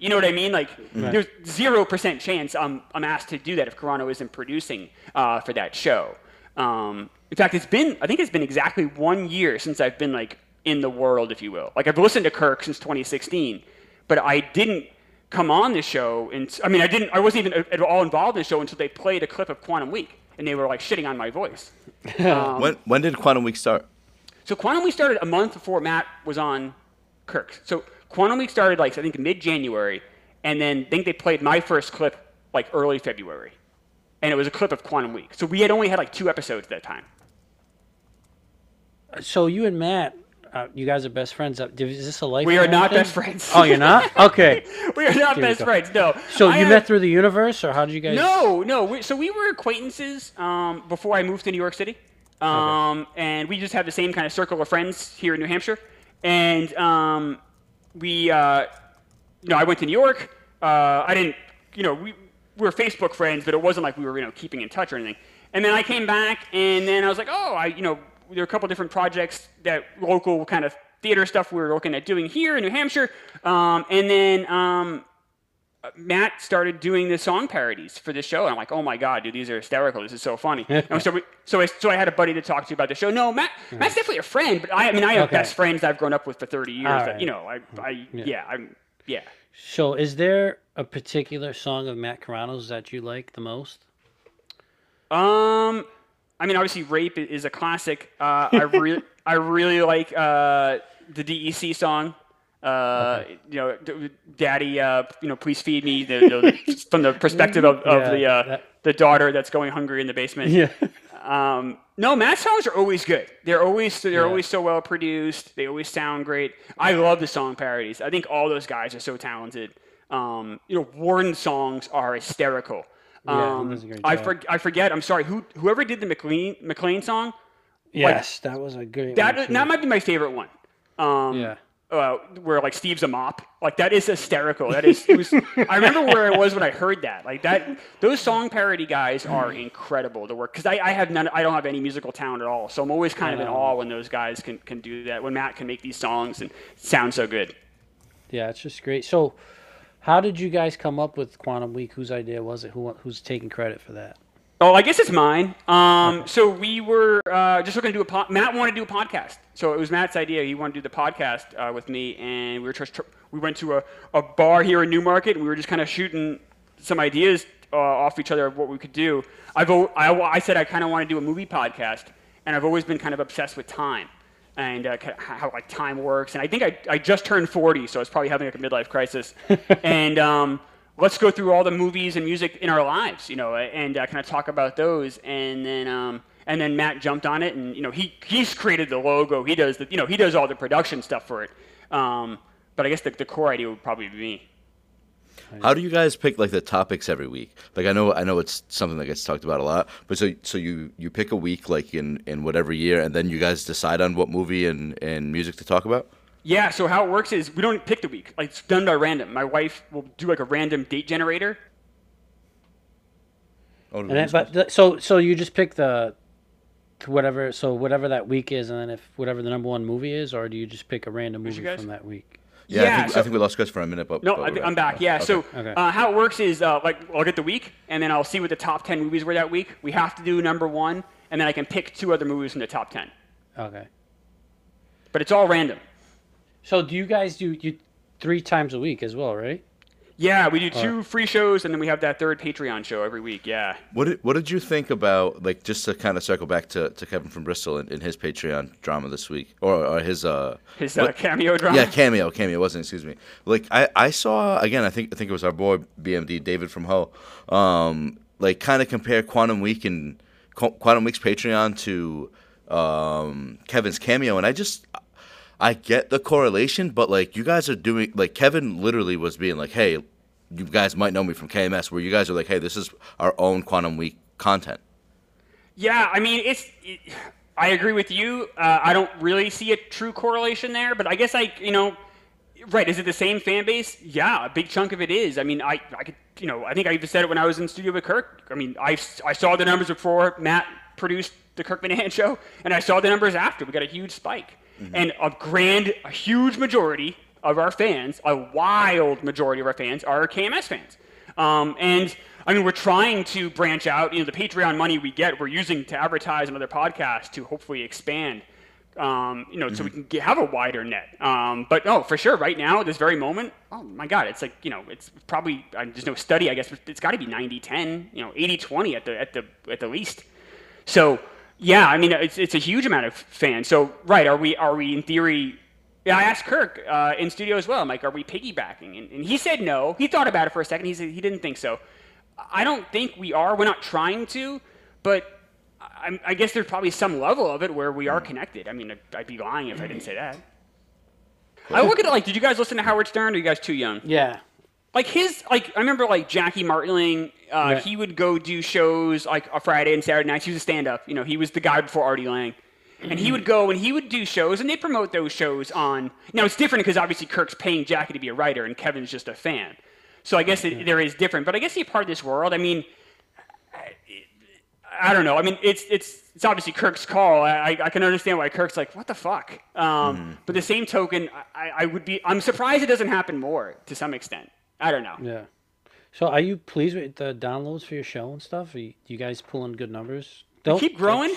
You know what I mean? Like, there's zero percent chance I'm, I'm asked to do that if Carano isn't producing uh, for that show. Um, in fact, it's been I think it's been exactly one year since I've been like in the world, if you will. Like I've listened to Kirk since 2016, but I didn't come on the show, and I mean I didn't I wasn't even at all involved in the show until they played a clip of Quantum Week, and they were like shitting on my voice. Um, when when did Quantum Week start? So Quantum Week started a month before Matt was on Kirk. So Quantum Week started like I think mid January, and then I think they played my first clip like early February, and it was a clip of Quantum Week. So we had only had like two episodes at that time. So you and Matt, uh, you guys are best friends. Uh, Is this a life? We are not thing? best friends. Oh, you're not? Okay. we are not Here best friends. No. So I you have- met through the universe, or how did you guys? No, no. We, so we were acquaintances um, before I moved to New York City, um, and we just have the same kind of circle of friends here in New Hampshire. And um, we, uh, you know, I went to New York. Uh, I didn't, you know, we, we were Facebook friends, but it wasn't like we were, you know, keeping in touch or anything. And then I came back, and then I was like, oh, I, you know, there are a couple different projects that local kind of theater stuff we were looking at doing here in New Hampshire. Um, and then um, Matt started doing the song parodies for the show. And I'm like, oh my god, dude, these are hysterical. This is so funny. and so, we, so, I, so I had a buddy to talk to about the show. No, Matt, Matt's definitely a friend, but I, I mean, I have Okay. best friends I've grown up with for 30 years. All that, you know, I, I yeah. I'm, yeah. So is there a particular song of Matt Carano's that you like the most? Um, I mean, obviously, "Rape" is a classic. Uh, I really, I really like uh, the DEC song. Uh, You know, "Daddy," uh, you know, please feed me. The, the, from the perspective of, of Yeah, the uh, that- the daughter that's going hungry in the basement. Yeah. Um, no, Matt's songs are always good. They're always they're Yeah. always so well produced. They always sound great. I love the song parodies. I think all those guys are so talented. Um, you know, Warren songs are hysterical. Um, great I, for, I forget. I'm sorry. Who whoever did the McLean McLean song Yes, that was a good. that one, that might be my favorite one. Um, Yeah. Uh, where like Steve's a mop. Like that is hysterical. That is. It was, I remember where I was when I heard that. Like that. Those song parody guys are incredible to work because I, I have none. I don't have any musical talent at all. So I'm always kind of in awe when those guys can can do that. When Matt can make these songs and sound so good. Yeah, it's just great. So, how did you guys come up with Quantum Week? Whose idea was it? Who who's taking credit for that? Oh, I guess it's mine. Um, so we were uh, just looking to do a pod. Matt wanted to do a podcast, so it was Matt's idea. He wanted to do the podcast uh, with me, and we were just we went to a, a bar here in Newmarket, and we were just kind of shooting some ideas uh, off each other of what we could do. I've al- I, I said I kind of want to do a movie podcast, and I've always been kind of obsessed with time and uh, how like time works. And I think I, I just turned 40, so I was probably having like a midlife crisis. and um, let's go through all the movies and music in our lives, you know, and uh, kind of talk about those. And then um, and then Matt jumped on it, and you know he he's created the logo. He does the you know he does all the production stuff for it. Um, but I guess the, the core idea would probably be me. How do you guys pick like the topics every week? Like I know I know it's something that gets talked about a lot, but so so you you pick a week like in in whatever year, and then you guys decide on what movie and and music to talk about. Yeah, so how it works is we don't pick the week. Like it's done by random. My wife will do like a random date generator. Oh, And then, but the, so so you just pick the whatever so whatever that week is, and then if whatever the number one movie is, or do you just pick a random Who's movie from that week? yeah, yeah, I, think, so- I think we lost Chris for a minute, but No, but I, I'm back. back. Yeah. Okay. So Okay. uh, how it works is uh, like I'll get the week, and then I'll see what the top ten movies were that week. We have to do number one, and then I can pick two other movies from the top ten. Okay. But it's all random. So do you guys do you three times a week as well, right? Yeah, we do two free shows, and then we have that third Patreon show every week. Yeah. What did, what did you think about like just to kind of circle back to, to Kevin from Bristol in, in his Patreon drama this week or, or his uh His uh, what- cameo drama. yeah cameo cameo wasn't excuse me like I, I saw again I think I think it was our boy BMD David from Ho um like kind of compare Quantum Week and Qu- Quantum Week's Patreon to um Kevin's cameo and I just I get the correlation but like you guys are doing like Kevin literally was being like hey you guys might know me from KMS where you guys are like hey this is our own Quantum Week content Yeah, I mean, it's. It, I agree with you. Uh, I don't really see a true correlation there, but I guess I, you know, right? Is it the same fan base? Yeah, a big chunk of it is. I mean, I, I could, you know, I think I even said it when I was in studio with Kirk. I mean, I, I saw the numbers before Matt produced the Kirk Minihane show, and I saw the numbers after. We got a huge spike, and a grand, a huge majority of our fans, a wild majority of our fans, are KMS fans. Um, and I mean, we're trying to branch out. You know, the Patreon money we get, we're using to advertise another podcast to hopefully expand. Um, you know, so we can get, have a wider net. Um, but no, for sure, right now, this very moment, oh my God, it's like you know, it's probably uh, there's no study, I guess, but it's got to be 90-10, you know, 80-20 at the at the at the least. So yeah, I mean, it's it's a huge amount of fans. So right, are we are we in theory? Yeah, I asked Kirk uh, in studio as well. I'm like, are we piggybacking? And, and he said no. He thought about it for a second. He said he didn't think so. I don't think we are. We're not trying to, but I, I guess there's probably some level of it where we are connected. I mean, I'd be lying if I didn't say that. I look at it like, did you guys listen to Howard Stern? Or are you guys too young? Yeah. Like his like I remember like Jackie Martling. Uh, Yeah. He would go do shows like a Friday and Saturday nights. He was a stand up. You know, he was the guy before Artie Lange. And he would go and he would do shows, and they promote those shows on. Now it's different because obviously Kirk's paying Jackie to be a writer, and Kevin's just a fan. So I guess it, there is different, but I guess he's part of this world. I mean, I don't know. I mean, it's it's it's obviously Kirk's call. I, I can understand why Kirk's like, what the fuck. Um, But the same token, I, I would be. I'm surprised it doesn't happen more to some extent. I don't know. Yeah. So are you pleased with the downloads for your show and stuff? Are you, you guys pulling good numbers? Don't keep growing.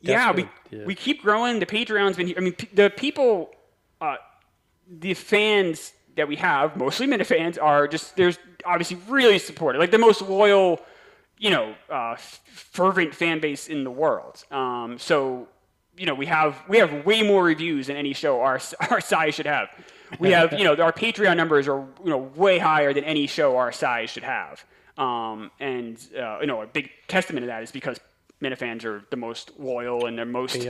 yeah, we yeah. we keep growing. The Patreon's been. I mean, p- the people, uh, the fans that we have, mostly Minifans, are just there's obviously really supportive, like the most loyal, you know, uh, f- fervent fan base in the world. Um, so you know, we have we have way more reviews than any show our our size should have. We have you know our Patreon numbers are you know way higher than any show our size should have. Um, and uh, you know a big testament to that is because Minifans are the most loyal and they're most They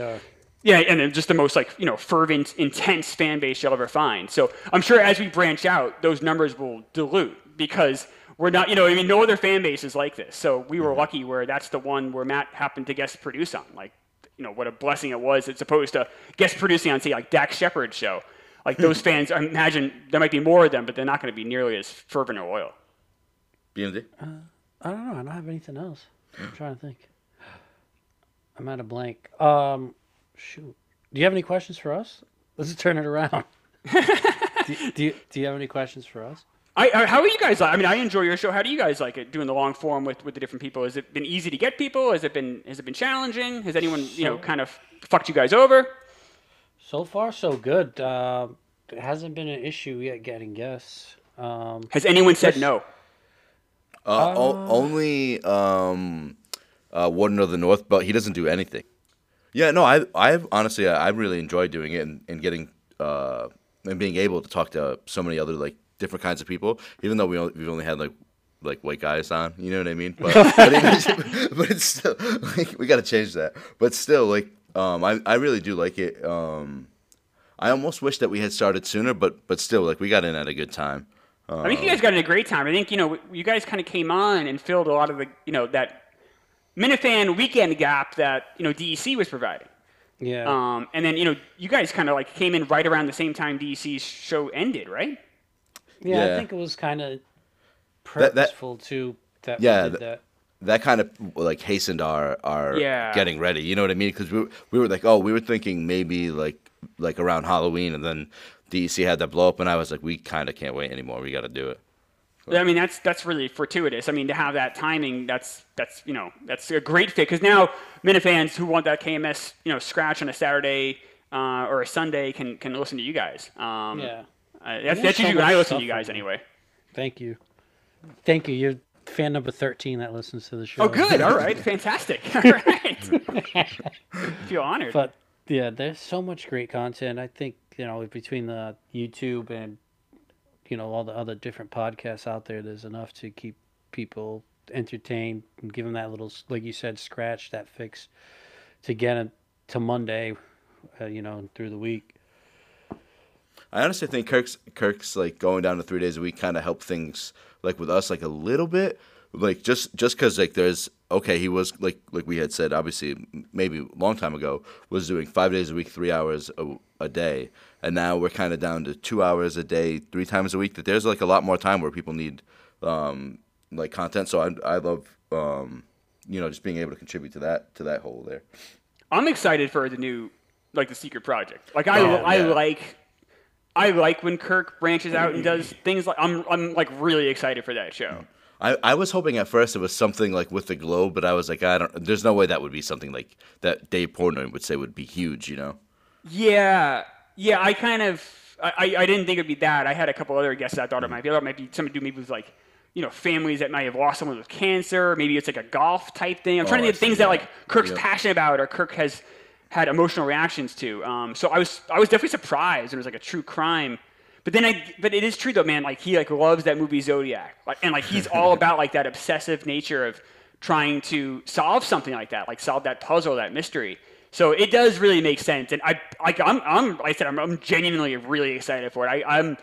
yeah, and then just the most like you know fervent, intense fan base you'll ever find. So I'm sure as we branch out, those numbers will dilute because we're not, you know, I mean, no other fan base is like this. So we were lucky where that's the one where Matt happened to guest produce on. Like, you know, what a blessing it was as opposed to guest producing on say like Dax Shepard's show. Like those fans, I imagine there might be more of them, but they're not going to be nearly as fervent or loyal. BMD I don't know. I don't have anything else. I'm trying to think. I'm at a blank. Um, shoot. Do you have any questions for us? Let's turn it around. do, do, you, do you have any questions for us? I, I, how are you guys? I mean, I enjoy your show. How do you guys like it doing the long form with, with the different people? Has it been easy to get people? Has it been has it been challenging? Has anyone you know kind of fucked you guys over? So far, so good. Uh, it hasn't been an issue yet getting guests. Um, Has anyone said no? Uh, o- only um, uh, Warden of the North, but he doesn't do anything. Yeah, no, I, I honestly, I, I really enjoy doing it and, and getting uh, and being able to talk to so many other like different kinds of people. Even though we only, we've only had like like white guys on, you know what I mean? But but, it- but it's still like we got to change that. But still, like um, I I really do like it. Um, I almost wish that we had started sooner, but but still, like we got in at a good time. I think you guys got in a great time. I think you know you guys kind of came on and filled a lot of the you know that Minifan weekend gap that you know DEC was providing. yeah. Um, and then you know you guys kind of like came in right around the same time DEC's show ended, right? yeah, yeah. I think it was kind of That- that- too that Yeah, we did th- that. That kind of like hastened our our Yeah. getting ready. You know what I mean? Because we were, we were like, oh, we were thinking maybe like like around Halloween, and then DEC had that blow up, and I was like, we kind of can't wait anymore. We got to do it. I mean that's that's really fortuitous. I mean to have that timing, that's that's you know that's a great fit because now Minifans who want that KMS you know scratch on a Saturday uh, or a Sunday can can listen to you guys. Um, Yeah. uh, that's there's that's so usually when I listen to you guys anyway. Thank you. Thank you. You're fan number 13 that listens to the show. Oh, good. All right. Fantastic. All right. Feel honored. But yeah, there's so much great content. I think, you know, between the YouTube and, you know, all the other different podcasts out there, there's enough to keep people entertained and give them that little, like you said, scratch, that fix to get it to Monday, uh, you know, through the week. I honestly think Kirk's Kirk's like going down to three days a week kind of helped things like with us like a little bit. Like just just because like there's okay he was like like we had said obviously maybe a long time ago was doing five days a week three hours a, a day and now we're kind of down to two hours a day three times a week that there's like a lot more time where people need um like content so I I love um you know just being able to contribute to that to that whole there. I'm excited for the new, like the secret project. Like I, Oh, I yeah. like, I like when Kirk branches out and does things like I'm, I'm like really excited for that show. I, I was hoping at first it was something like with the globe, but I was like, I don't. There's no way that would be something like that. Dave Portnoy would say would be huge, you know. Yeah, yeah. I kind of, I, I didn't think it'd be that. I had a couple other guests that I thought it might be. I thought it might be something to do maybe with like, you know, families that might have lost someone with cancer. Maybe it's like a golf type thing. I'm trying Oh, to I get things see, that like Kirk's passionate about or Kirk has had emotional reactions to. Um, so I was, I was definitely surprised. It was like a true crime. But then I, but it is true though, man. Like he like loves that movie Zodiac, like, and like he's all about like that obsessive nature of trying to solve something like that, like solve that puzzle, that mystery. So it does really make sense, and I, like, I'm, I'm, like I said, I'm, I'm genuinely really excited for it. I, I'm,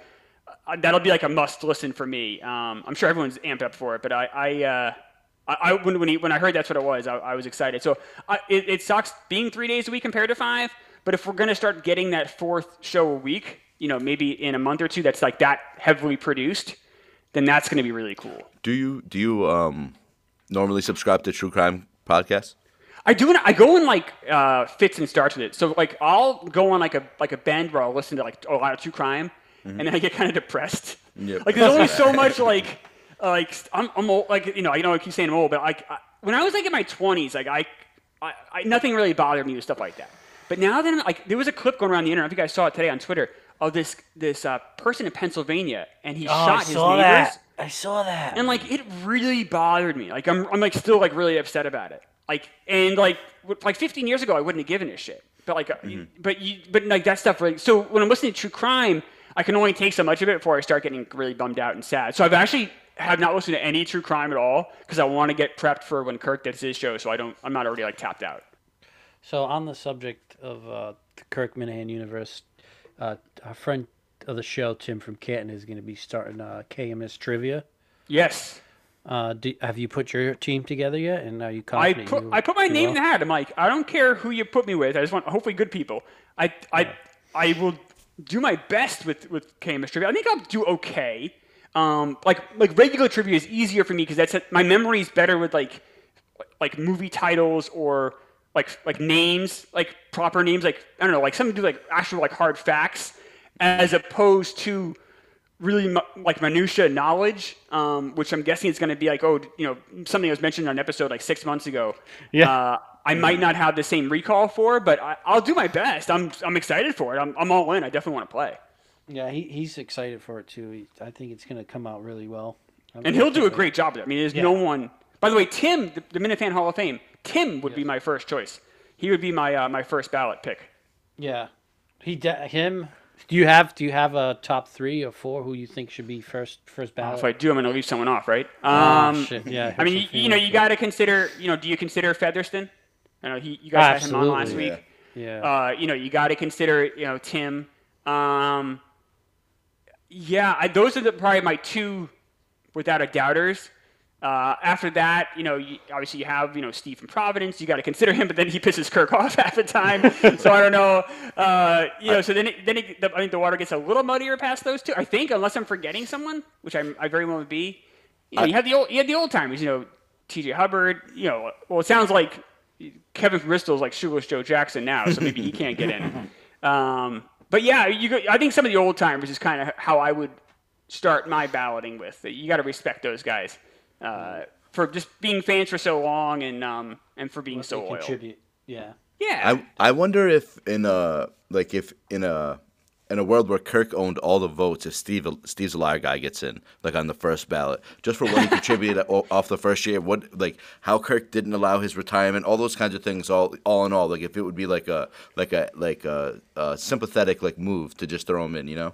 uh, that'll be like a must listen for me. Um, I'm sure everyone's amped up for it, but I, I, uh, I, I when when, he, when I heard that's what it was, I, I was excited. So I, it, it sucks being three days a week compared to five, but if we're gonna start getting that fourth show a week, you know, maybe in a month or two, that's like that heavily produced, then that's gonna be really cool. Do you do you um normally subscribe to true crime podcasts? I do. I go in like uh, fits and starts with it. So like I'll go on like a like a bend where I'll listen to like a lot of true crime, and then I get kind of depressed. Yep. Like there's only so much like like I'm, I'm old, like you know I know I keep saying I'm old, but like I, when I was like in my 20s, like I, I, I nothing really bothered me with stuff like that. But now then like there was a clip going around the internet. I think I saw it today on Twitter of this this uh, person in Pennsylvania, and he Oh, I shot his saw neighbors. that. I saw that. And like it really bothered me. Like I'm, I'm like still like really upset about it. Like and like like 15 years ago I wouldn't have given a shit. But like, uh, but you, but like that stuff. Really, so when I'm listening to true crime, I can only take so much of it before I start getting really bummed out and sad. So I've actually have not listened to any true crime at all because I want to get prepped for when Kirk does his show. So I don't, I'm not already like tapped out. So on the subject of uh, the Kirk Minihane universe, uh, our friend of the show, Tim from Canton, is going to be starting uh, KMS trivia. Yes, Uh, do, have you put your team together yet? And are you I put you I put my name in the hat. I'm like, I don't care who you put me with. I just want hopefully good people. I I I will do my best with with KMS trivia. I think I'll do okay. Um, like like regular trivia is easier for me because that's my memory is better with like like movie titles or like like names, like proper names, like I don't know, like something to do like actual like hard facts, as opposed to really like minutia knowledge, um, which I'm guessing is going to be like, oh, you know, something that was mentioned on an episode like six months ago. Yeah. Uh, I might not have the same recall for, but I, I'll do my best. I'm I'm excited for it. I'm I'm all in. I definitely want to play, Yeah, he, he's excited for it too. He, I think it's going to come out really well. I'm and he'll do a great job. of it. I mean, there's Yeah. no one. By the way, Tim, the, the Minifan Hall of Fame, Tim would be my first choice. He would be my uh, my first ballot pick. Yeah, he de- him. Do you have do you have a top three or four who you think should be first first ballot? If I do, I'm going to leave someone off, right? Oh, Um, shit, yeah, I mean, you, you know, you got to consider. You know, do you consider Featherston? I know he. You guys had him on last Absolutely. week. yeah, Uh, you know, you got to consider, you know, Tim. Um, yeah, I, those are the, probably my two, without a doubters. Uh, after that, you know, you, obviously you have, you know, Steve from Providence. You got to consider him, but then he pisses Kirk off half the time. so I don't know. Uh, you know, so then it, then it, the, I think the water gets a little muddier past those two. I think, unless I'm forgetting someone, which I'm, I very well would be. You know, you have the old, you had the old timers. You know, T.J. Hubbard. You know, well, it sounds like Kevin Bristol's like Shoeless Joe Jackson now, so maybe he can't get in. Um, but yeah, you I think some of the old timers is kind of how I would start my balloting with. You got to respect those guys uh, for just being fans for so long and um, and for being What so they loyal. contribute. Yeah, Yeah, I I wonder if in a like if in a in a world where Kirk owned all the votes, if Steve Steve's a liar guy gets in, like on the first ballot, just for what he contributed off the first year, what like how Kirk didn't allow his retirement, all those kinds of things, all all in all, like if it would be like a like a like a, a sympathetic like move to just throw him in, you know?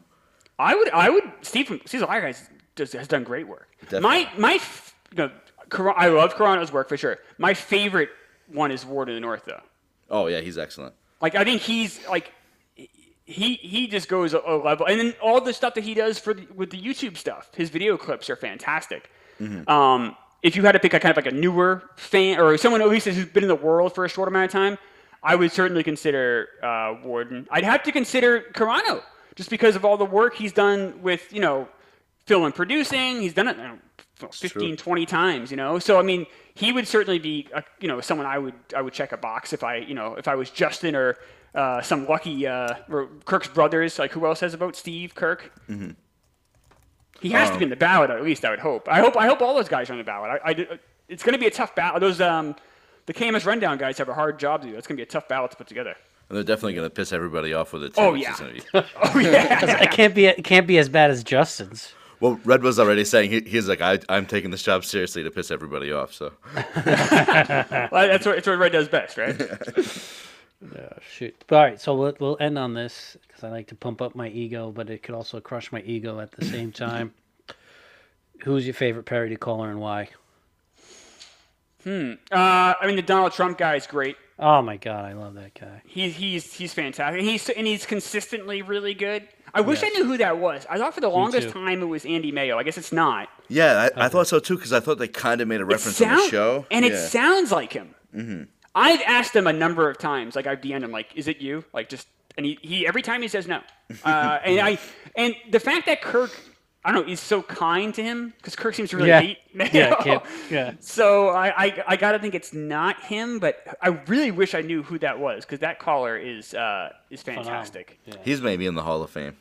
I would, I would. Steve, from, Steve's a liar guy has, has done great work. Definitely. My, my, you know, Cor- I love Carano's work for sure. My favorite one is Warden of the North, though. Oh yeah, he's excellent. Like I think he's like he he just goes a, a level, and then all the stuff that he does for the, with the YouTube stuff, his video clips are fantastic. Um, if you had to pick a kind of like a newer fan or someone at least who's been in the world for a short amount of time, I would certainly consider uh, Warden. I'd have to consider Carano just because of all the work he's done with you know film and producing. He's done it. Know, 15, 20 times, you know. So I mean, he would certainly be, a, you know, someone I would I would check a box if I, you know, if I was Justin or uh, some lucky uh, or Kirk's brothers. Like who else has a vote? Steve Kirk. He has to be in the ballot at least. I would hope. I hope. I hope all those guys are on the ballot. I, I- it's going to be a tough ballot. Those um, the KMS rundown guys have a hard job to do. It's going to be a tough ballot to put together. And they're definitely gonna piss everybody off with it. Too, Oh, yeah. is gonna Oh yeah. It can't be it can't be as bad as Justin's. Well, Red was already saying he, he's like, I, I'm taking this job seriously to piss everybody off. So Well, that's what that's what Red does best, right? Oh, shoot. All right, so we'll, we'll end on this because I like to pump up my ego, but it could also crush my ego at the same time. Who's your favorite parody caller and why? Hmm. Uh, I mean, the Donald Trump guy is great. Oh my god, I love that guy. He's he's he's fantastic. And he's and he's consistently really good. I wish I knew who that was. I thought for the longest time it was Andy Mayo. I guess it's not. yeah, I, I thought so too because I thought they kind of made a It reference on the show. and it sounds like him. Mm-hmm. I've asked him a number of times. Like I've DM'd him, like, "Is it you?" Like just, and he, he every time he says no. Uh, and I and the fact that Kirk, I don't know, is so kind to him because Kirk seems to really Yeah. hate Mayo. Yeah, can't- yeah. So I, I I gotta think it's not him, but I really wish I knew who that was because that caller is uh, is fantastic. Yeah. He's maybe in the Hall of Fame.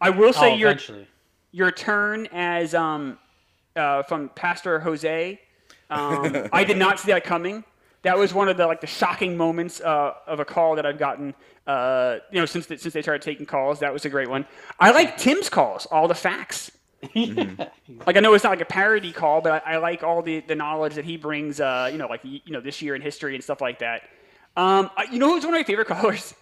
I will say Oh, your eventually. your turn as um uh, from Pastor Jose. Um, I did not see that coming. That was one of the like the shocking moments uh, of a call that I've gotten. Uh, you know, since the, since they started taking calls, that was a great one. I like Tim's calls, all the facts. Like I know it's not like a parody call, but I, I like all the, the knowledge that he brings. Uh, you know, like you know this year in history and stuff like that. Um, I, you know who's one of my favorite callers?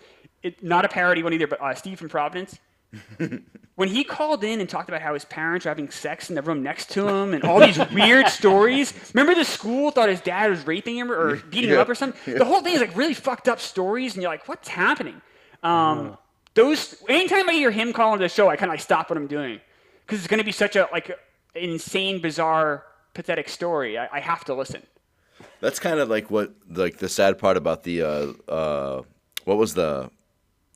It, not a parody one either, but uh, Steve from Providence. when he called in and talked about how his parents were having sex in the room next to him and all these weird stories. Remember the school thought his dad was raping him or beating him up or something? The whole thing is like really fucked up stories, and you're like, what's happening? Um, Uh-huh. Those anytime I hear him calling the show, I kind of like stop what I'm doing because it's going to be such a like an insane, bizarre, pathetic story. I, I have to listen. That's kind of like what like the sad part about the uh uh what was the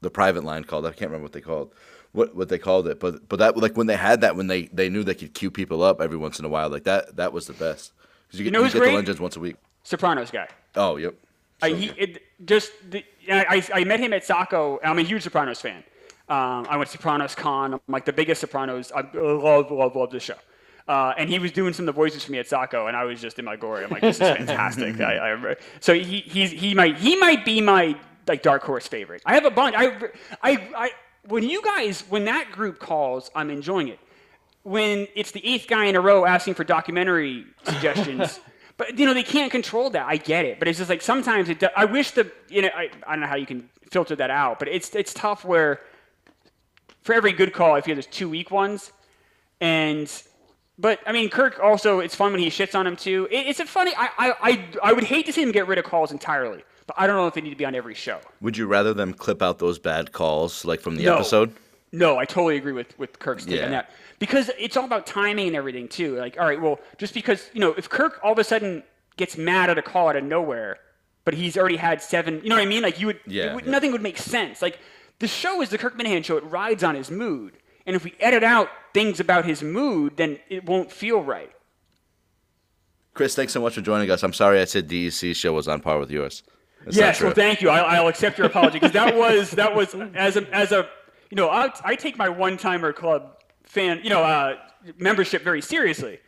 the private line called? I can't remember what they called. What what they called it, but but that like when they had that when they they knew they could cue people up every once in a while like that that was the best because you, get know you get great? the legends once a week. Sopranos guy. Oh yep. I, So he, it, just the, I, I I met him at Saco. I'm a huge Sopranos fan. Um, I went to Sopranos Con. I'm like the biggest Sopranos. I love love love the show. Uh, and he was doing some of the voices for me at Saco, and I was just in my glory. I'm like, this is fantastic. I, I, so he he's, he might he might be my like dark horse favorite. I have a bunch. I I I when you guys when that group calls, I'm enjoying it when it's the eighth guy in a row asking for documentary suggestions. but you know they can't control that. I get it, but it's just like sometimes it. Do, I wish the you know I, I don't know how you can filter that out, but it's it's tough where for every good call I feel there's two weak ones, and but I mean Kirk also it's fun when he shits on him too. It, it's a funny. I, I I I would hate to see him get rid of calls entirely, but I don't know if they need to be on every show. Would you rather them clip out those bad calls like from the No. episode? No, I totally agree with with Kirk's take Yeah. on that because it's all about timing and everything too. Like, all right, well, just because you know, if Kirk all of a sudden gets mad at a call out of nowhere, but he's already had seven, you know what I mean? Like, you would, Yeah, would- yeah. nothing would make sense. Like, the show is the Kirk Minihane show. It rides on his mood, and if we edit out things about his mood, then it won't feel right. Chris, thanks so much for joining us. I'm sorry I said DEC's show was on par with yours. That's yes, well, thank you. I, I'll accept your apology because that was that was as a as a you know I, I take my one timer club fan you know uh, membership very seriously.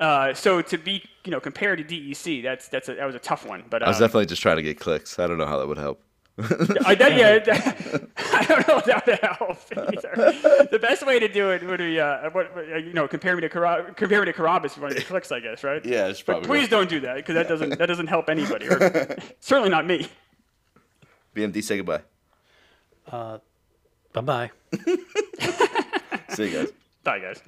Uh, so to be you know compared to DEC, that's that's a, that was a tough one. But I was um, definitely just trying to get clicks. I don't know how that would help. I, that, yeah, that- I don't know if that would help either. the best way to do it would be, uh, what, what, uh, you know, compare me to Cara- compare me to Carrabis for one of your clicks, I guess, right? Yeah, it's But probably please don't do that because that doesn't that doesn't help anybody, or certainly not me. BMD, say goodbye. Uh, bye bye. See you guys. Bye, guys.